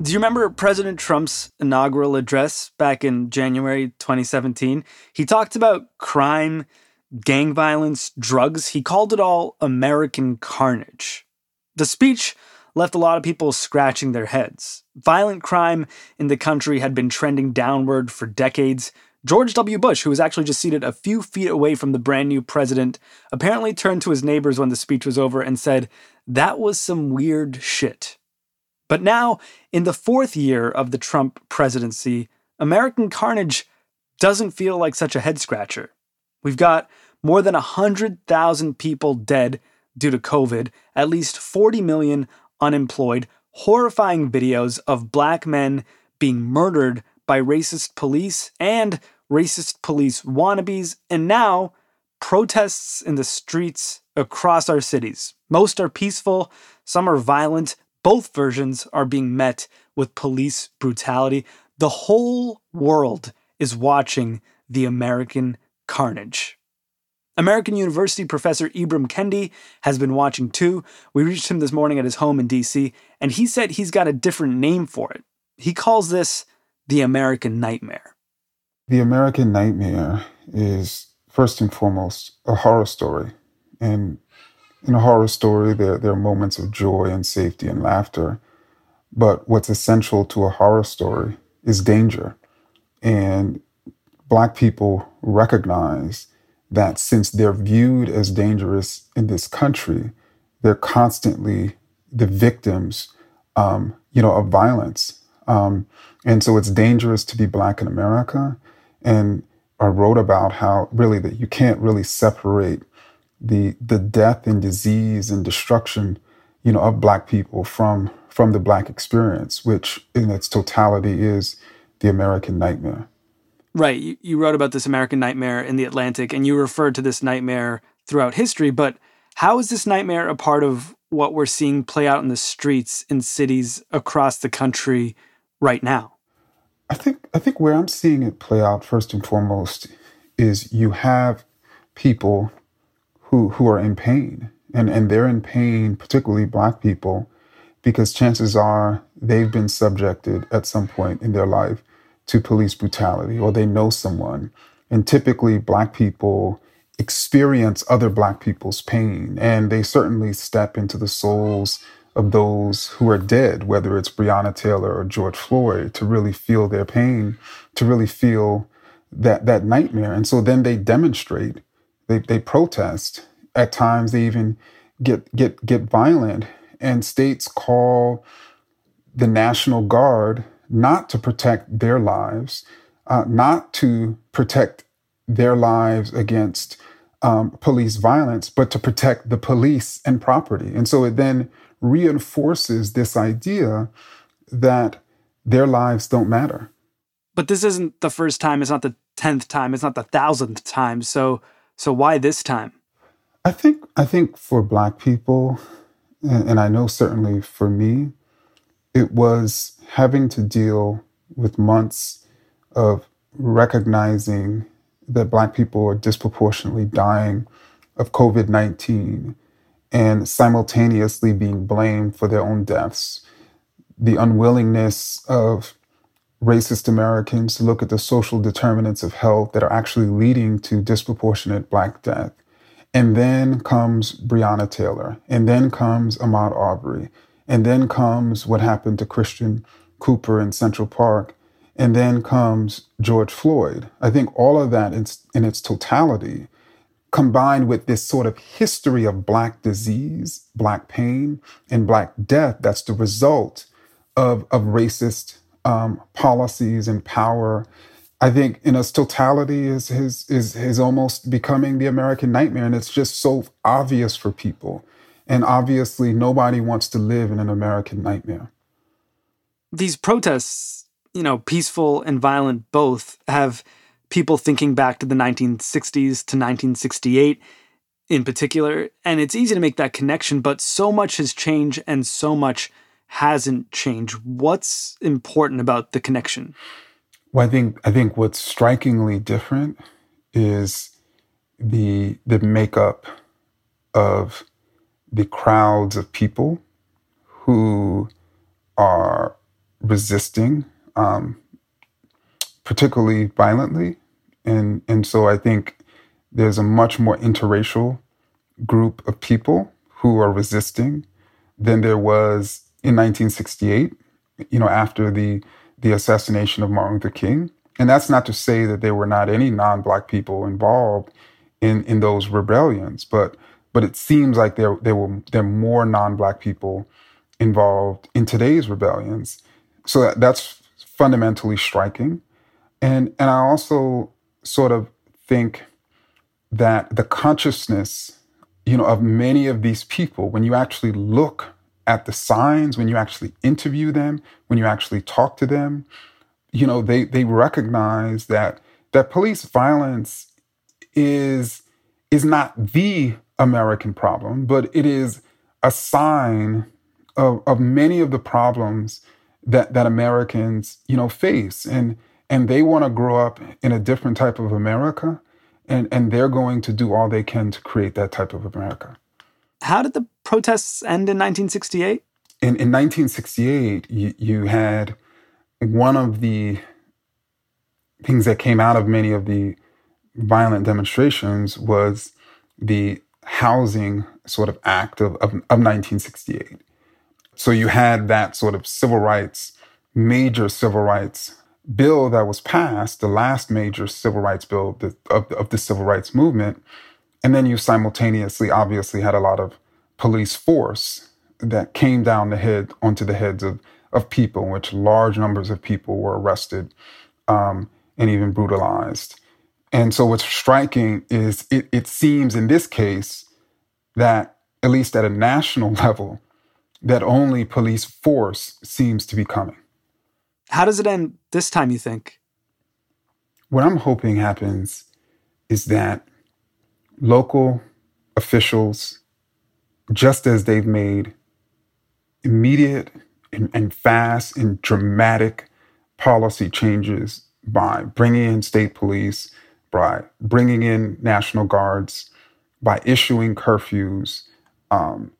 Do you remember President Trump's inaugural address back in January 2017? He talked about crime, gang violence, drugs. He called it all American carnage. The speech left a lot of people scratching their heads. Violent crime in the country had been trending downward for decades. George W. Bush, who was actually just seated a few feet away from the brand new president, apparently turned to his neighbors when the speech was over and said, That was some weird shit. But now, in the fourth year of the Trump presidency, American carnage doesn't feel like such a head scratcher. We've got more than 100,000 people dead due to COVID, at least 40 million unemployed, horrifying videos of black men being murdered by racist police and racist police wannabes, and now protests in the streets across our cities. Most are peaceful, some are violent. Both versions are being met with police brutality. The whole world is watching the American carnage. American University professor Ibram Kendi has been watching too. We reached him this morning at his home in DC, and he said he's got a different name for it. He calls this the American nightmare. The American nightmare is first and foremost a horror story. And in a horror story, there, there are moments of joy and safety and laughter. But what's essential to a horror story is danger. And Black people recognize that since they're viewed as dangerous in this country, they're constantly the victims, um, you know, of violence. Um, and so it's dangerous to be black in America. And I wrote about how really that you can't really separate the the death and disease and destruction, you know, of black people from from the black experience, which in its totality is the American nightmare. Right. You, you wrote about this American nightmare in the Atlantic and you referred to this nightmare throughout history, but how is this nightmare a part of what we're seeing play out in the streets in cities across the country right now? I think I think where I'm seeing it play out first and foremost is you have people who who are in pain and and they're in pain particularly black people because chances are they've been subjected at some point in their life to police brutality or they know someone. And typically, Black people experience other Black people's pain, and they certainly step into the souls of those who are dead, whether it's Breonna Taylor or George Floyd, to really feel their pain, to really feel that, that nightmare. And so then they demonstrate, they, they protest. At times, they even get, get, get violent, and states call the National Guard not to protect their lives, uh, not to protect their lives against um, police violence, but to protect the police and property. And so it then reinforces this idea that their lives don't matter. But this isn't the first time. It's not the tenth time. It's not the thousandth time. So, so why this time? I think I think for Black people, and, and I know certainly for me, it was having to deal with months of recognizing that Black people are disproportionately dying of COVID 19 and simultaneously being blamed for their own deaths. the unwillingness of racist Americans to look at the social determinants of health that are actually leading to disproportionate Black death. And then comes Breonna Taylor, and then comes Ahmaud Arbery, and then comes what happened to Christian Cooper in Central Park, and then comes George Floyd. I think all of that in, in its totality, combined with this sort of history of Black disease, Black pain, and Black death, that's the result of, of racist um, policies and power, I think in its totality is, is, is, is almost becoming the American nightmare. And it's just so obvious for people. And obviously, nobody wants to live in an American nightmare. These protests, you know, peaceful and violent both, have people thinking back to the 1960s to 1968 in particular. And it's easy to make that connection, but so much has changed and so much hasn't changed. What's important about the connection? Well, I think I think what's strikingly different is the the makeup of the crowds of people who are resisting, um, particularly violently, and and so I think there's a much more interracial group of people who are resisting than there was in 1968, you know, after the the assassination of Martin Luther King. And that's not to say that there were not any non-black people involved in in those rebellions, but but it seems like there there were there are more non-black people involved in today's rebellions. So that, that's fundamentally striking. And and I also sort of think that the consciousness, you know, of many of these people, when you actually look at the signs, when you actually interview them, when you actually talk to them, you know, they they recognize that that police violence is is not the American problem, but it is a sign of, of many of the problems that that Americans, you know, face. And and they want to grow up in a different type of America. And, and they're going to do all they can to create that type of America. How did the protests end in 1968? In, in 1968, you, you had one of the things that came out of many of the violent demonstrations was the housing sort of act of, of, of 1968. So you had that sort of civil rights, major civil rights bill that was passed, the last major civil rights bill of of the civil rights movement. And then you simultaneously, obviously, had a lot of police force that came down the head onto the heads of, of people, in which large numbers of people were arrested um, and even brutalized. And so, what's striking is it, it seems in this case that, at least at a national level, that only police force seems to be coming. How does it end this time, you think? What I'm hoping happens is that local officials, just as they've made immediate and, and fast and dramatic policy changes by bringing in state police, by bringing in National Guards, by issuing curfews, um,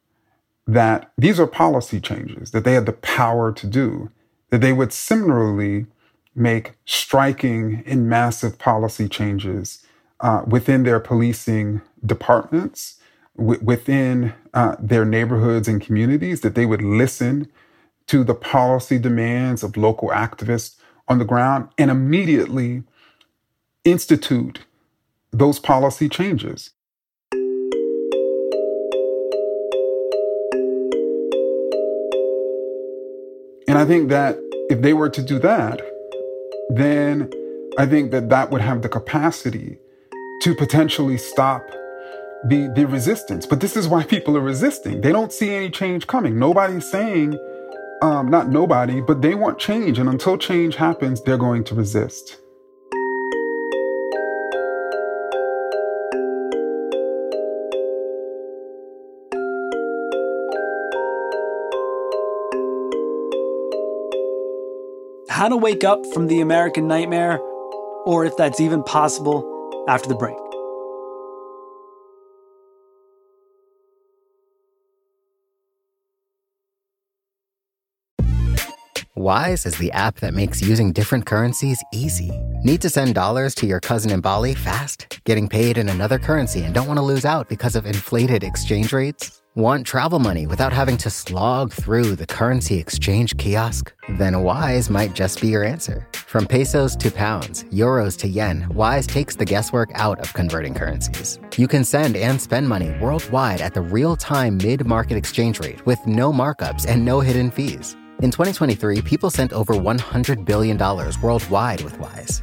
that these are policy changes that they had the power to do, that they would similarly make striking and massive policy changes uh, within their policing departments, w- within uh, their neighborhoods and communities, that they would listen to the policy demands of local activists on the ground and immediately institute those policy changes. And I think that if they were to do that, then I think that that would have the capacity to potentially stop the, the resistance. But this is why people are resisting. They don't see any change coming. Nobody's saying, um, not nobody, but they want change. And until change happens, they're going to resist. How to wake up from the American nightmare, or if that's even possible, after the break. Wise is the app that makes using different currencies easy. Need to send dollars to your cousin in Bali fast? Getting paid in another currency and don't want to lose out because of inflated exchange rates? Want travel money without having to slog through the currency exchange kiosk? Then Wise might just be your answer. From pesos to pounds, euros to yen, Wise takes the guesswork out of converting currencies. You can send and spend money worldwide at the real time mid market exchange rate with no markups and no hidden fees. In 2023, people sent over $100 billion worldwide with Wise.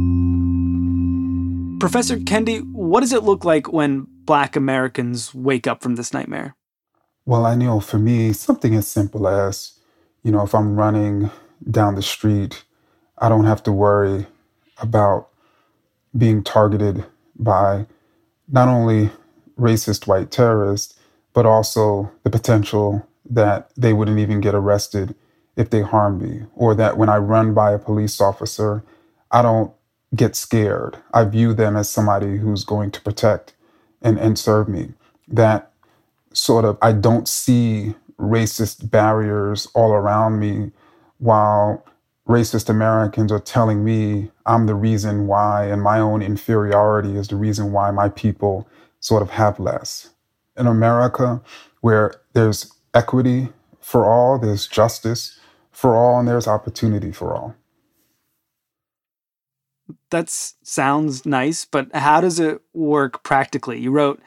Professor Kendi, what does it look like when Black Americans wake up from this nightmare? Well, I know for me, something as simple as, you know, if I'm running down the street I don't have to worry about being targeted by not only racist white terrorists, but also the potential that they wouldn't even get arrested if they harm me, or that when I run by a police officer, I don't get scared. I view them as somebody who's going to protect and, and serve me. That sort of, I don't see racist barriers all around me while racist Americans are telling me I'm the reason why, and my own inferiority is the reason why my people sort of have less. In America, where there's equity for all, there's justice for all, and there's opportunity for all. That sounds nice, but how does it work practically? You wrote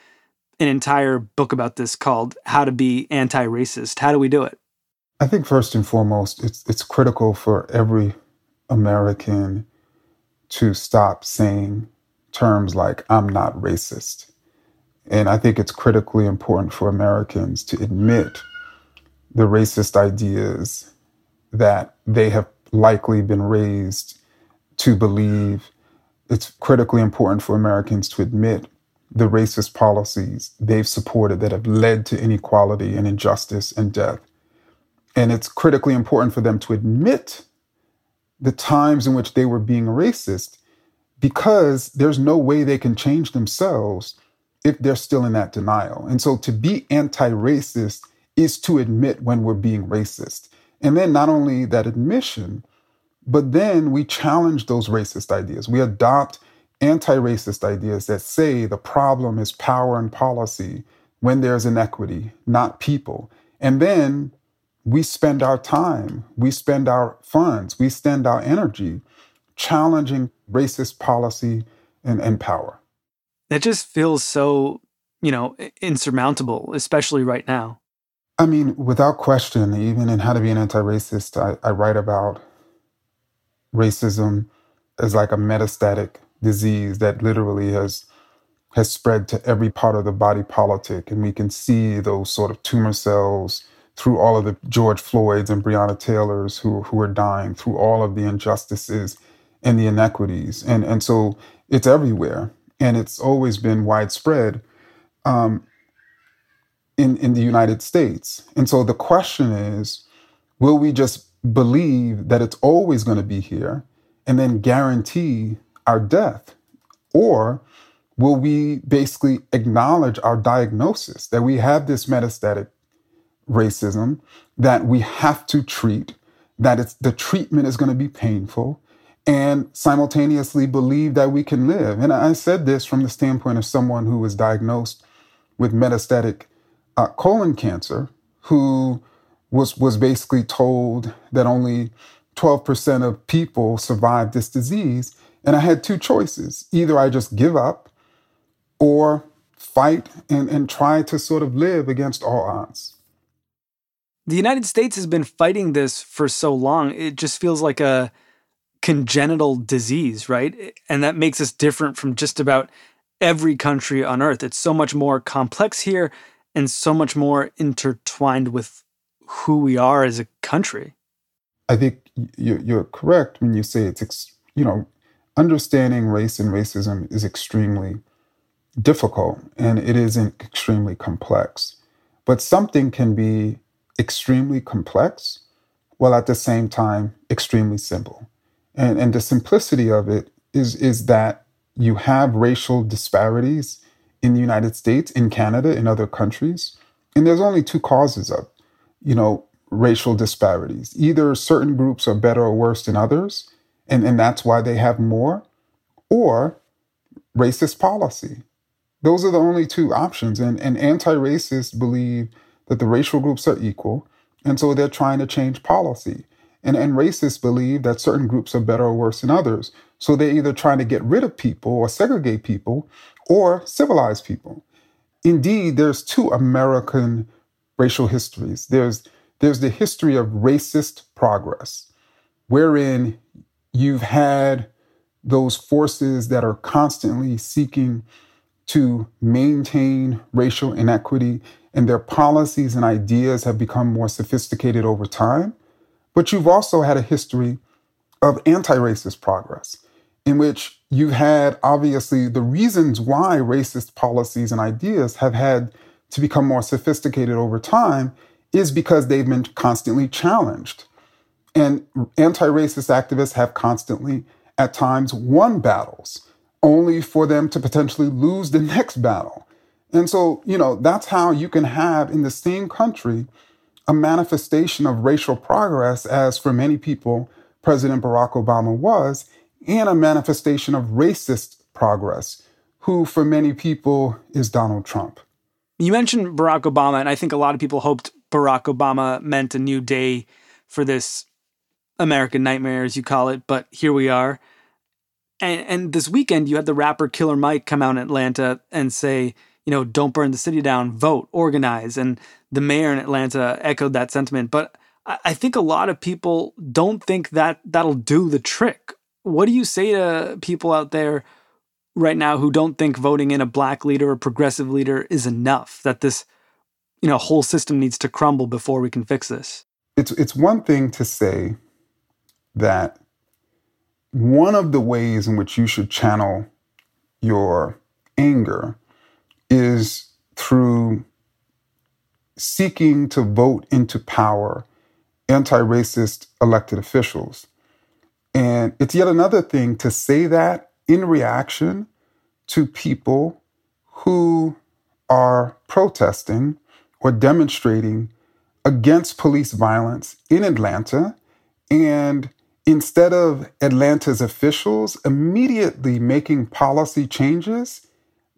an entire book about this called How to Be Anti Racist. How do we do it? I think first and foremost, it's it's critical for every American to stop saying terms like "I'm not racist," and I think it's critically important for Americans to admit the racist ideas that they have likely been raised to believe. It's critically important for Americans to admit the racist policies they've supported that have led to inequality and injustice and death. And it's critically important for them to admit the times in which they were being racist because there's no way they can change themselves if they're still in that denial. And so to be anti racist is to admit when we're being racist. And then not only that admission, but then we challenge those racist ideas. We adopt anti racist ideas that say the problem is power and policy when there's inequity, not people. And then we spend our time, we spend our funds, we spend our energy challenging racist policy and, and power. That just feels so, you know, insurmountable, especially right now. I mean, without question, even in How to Be an Anti Racist, I, I write about racism is like a metastatic disease that literally has has spread to every part of the body politic and we can see those sort of tumor cells through all of the George Floyds and Breonna Taylors who, who are dying, through all of the injustices and the inequities. And, and so it's everywhere. and it's always been widespread um, in in the United States. And so the question is, will we just believe that it's always going to be here and then guarantee our death, or will we basically acknowledge our diagnosis that we have this metastatic racism that we have to treat, that it's the treatment is going to be painful, and simultaneously believe that we can live. And I said this from the standpoint of someone who was diagnosed with metastatic uh, colon cancer, who was was basically told that only 12% of people survive this disease. And I had two choices. Either I just give up or fight and, and try to sort of live against all odds. The United States has been fighting this for so long. It just feels like a congenital disease, right? And that makes us different from just about every country on earth. It's so much more complex here and so much more intertwined with who we are as a country. I think you're correct when you say it's, you know, understanding race and racism is extremely difficult and it is extremely complex. But something can be extremely complex while at the same time extremely simple. And, and the simplicity of it is, is that you have racial disparities in the United States, in Canada, in other countries. And there's only two causes of, you know, racial disparities. Either certain groups are better or worse than others, and, and that's why they have more, or racist policy. Those are the only two options. And, and anti racists believe that the racial groups are equal, and so they're trying to change policy. And, and racists believe that certain groups are better or worse than others. So they're either trying to get rid of people or segregate people or civilize people. Indeed, there's two American racial histories. There's there's the history of racist progress, wherein you've had those forces that are constantly seeking to maintain racial inequity, and their policies and ideas have become more sophisticated over time. But you've also had a history of anti racist progress, in which you've had obviously the reasons why racist policies and ideas have had to become more sophisticated over time is because they've been constantly challenged. And anti racist activists have constantly, at times, won battles, only for them to potentially lose the next battle. And so, you know, that's how you can have in the same country a manifestation of racial progress, as for many people, President Barack Obama was, and a manifestation of racist progress, who for many people is Donald Trump. You mentioned Barack Obama, and I think a lot of people hoped Barack Obama meant a new day for this American nightmare, as you call it, but here we are. And, and this weekend, you had the rapper Killer Mike come out in Atlanta and say, you know, don't burn the city down, vote, organize. And the mayor in Atlanta echoed that sentiment. But I, I think a lot of people don't think that that'll do the trick. What do you say to people out there right now who don't think voting in a black leader or progressive leader is enough? That this you know whole system needs to crumble before we can fix this. It's it's one thing to say that one of the ways in which you should channel your anger is through seeking to vote into power anti-racist elected officials. And it's yet another thing to say that in reaction to people who are protesting or demonstrating against police violence in Atlanta. And instead of Atlanta's officials immediately making policy changes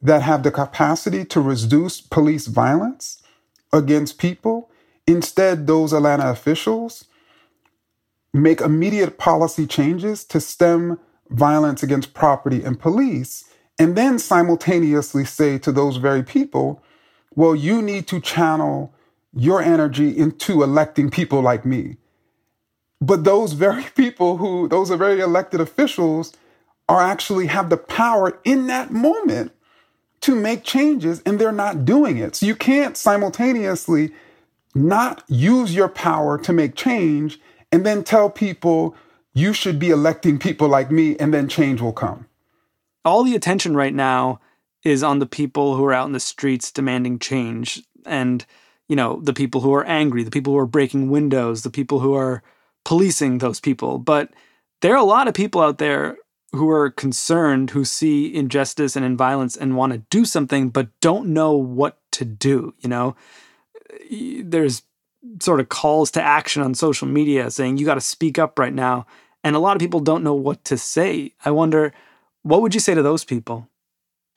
that have the capacity to reduce police violence against people, instead, those Atlanta officials make immediate policy changes to stem violence against property and police, and then simultaneously say to those very people, well, you need to channel your energy into electing people like me. But those very people who, those are very elected officials, are actually have the power in that moment to make changes and they're not doing it. So you can't simultaneously not use your power to make change and then tell people you should be electing people like me and then change will come. all the attention right now is on the people who are out in the streets demanding change and you know the people who are angry the people who are breaking windows the people who are policing those people. But there are a lot of people out there who are concerned who see injustice and in violence and want to do something but don't know what to do you know? There's sort of calls to action on social media saying you got to speak up right now and a lot of people don't know what to say i wonder what would you say to those people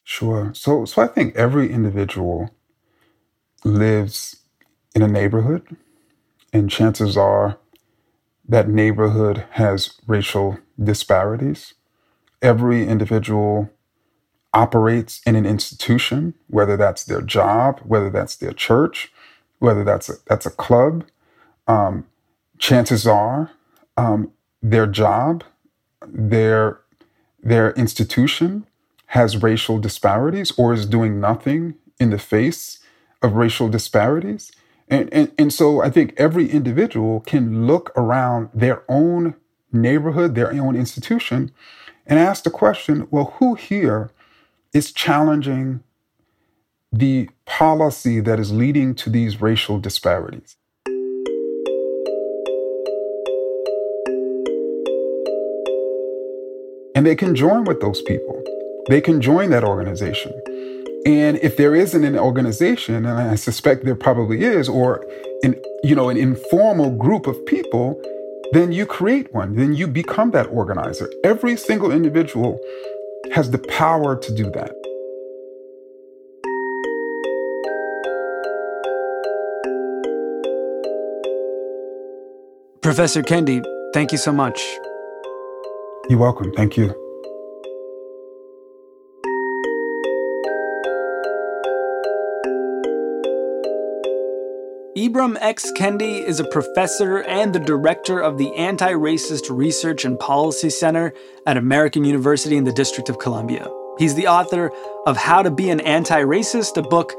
Sure. So, so I think every individual lives in a neighborhood, and chances are that neighborhood has racial disparities. Every individual operates in an institution, whether that's their job, whether that's their church, whether that's a, that's a club. Um, chances are um, their job, their their institution has racial disparities or is doing nothing in the face of racial disparities. And, and, and so I think every individual can look around their own neighborhood, their own institution, and ask the question well, who here is challenging the policy that is leading to these racial disparities? And they can join with those people they can join that organization. And if there isn't an organization, and I suspect there probably is, or an, you know, an informal group of people, then you create one. Then you become that organizer. Every single individual has the power to do that. Professor Kendi, thank you so much. You're welcome. Thank you. Ibram X. Kendi is a professor and the director of the Anti Racist Research and Policy Center at American University in the District of Columbia. He's the author of How to Be an Anti Racist, a book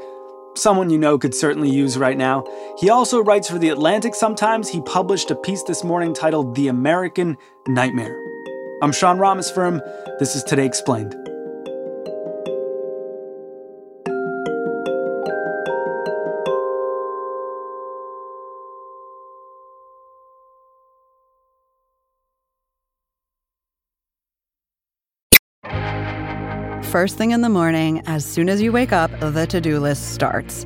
someone you know could certainly use right now. He also writes for The Atlantic sometimes. He published a piece this morning titled The American Nightmare. I'm Sean Rameswaram. This is Today Explained. First thing in the morning, as soon as you wake up, the to do list starts.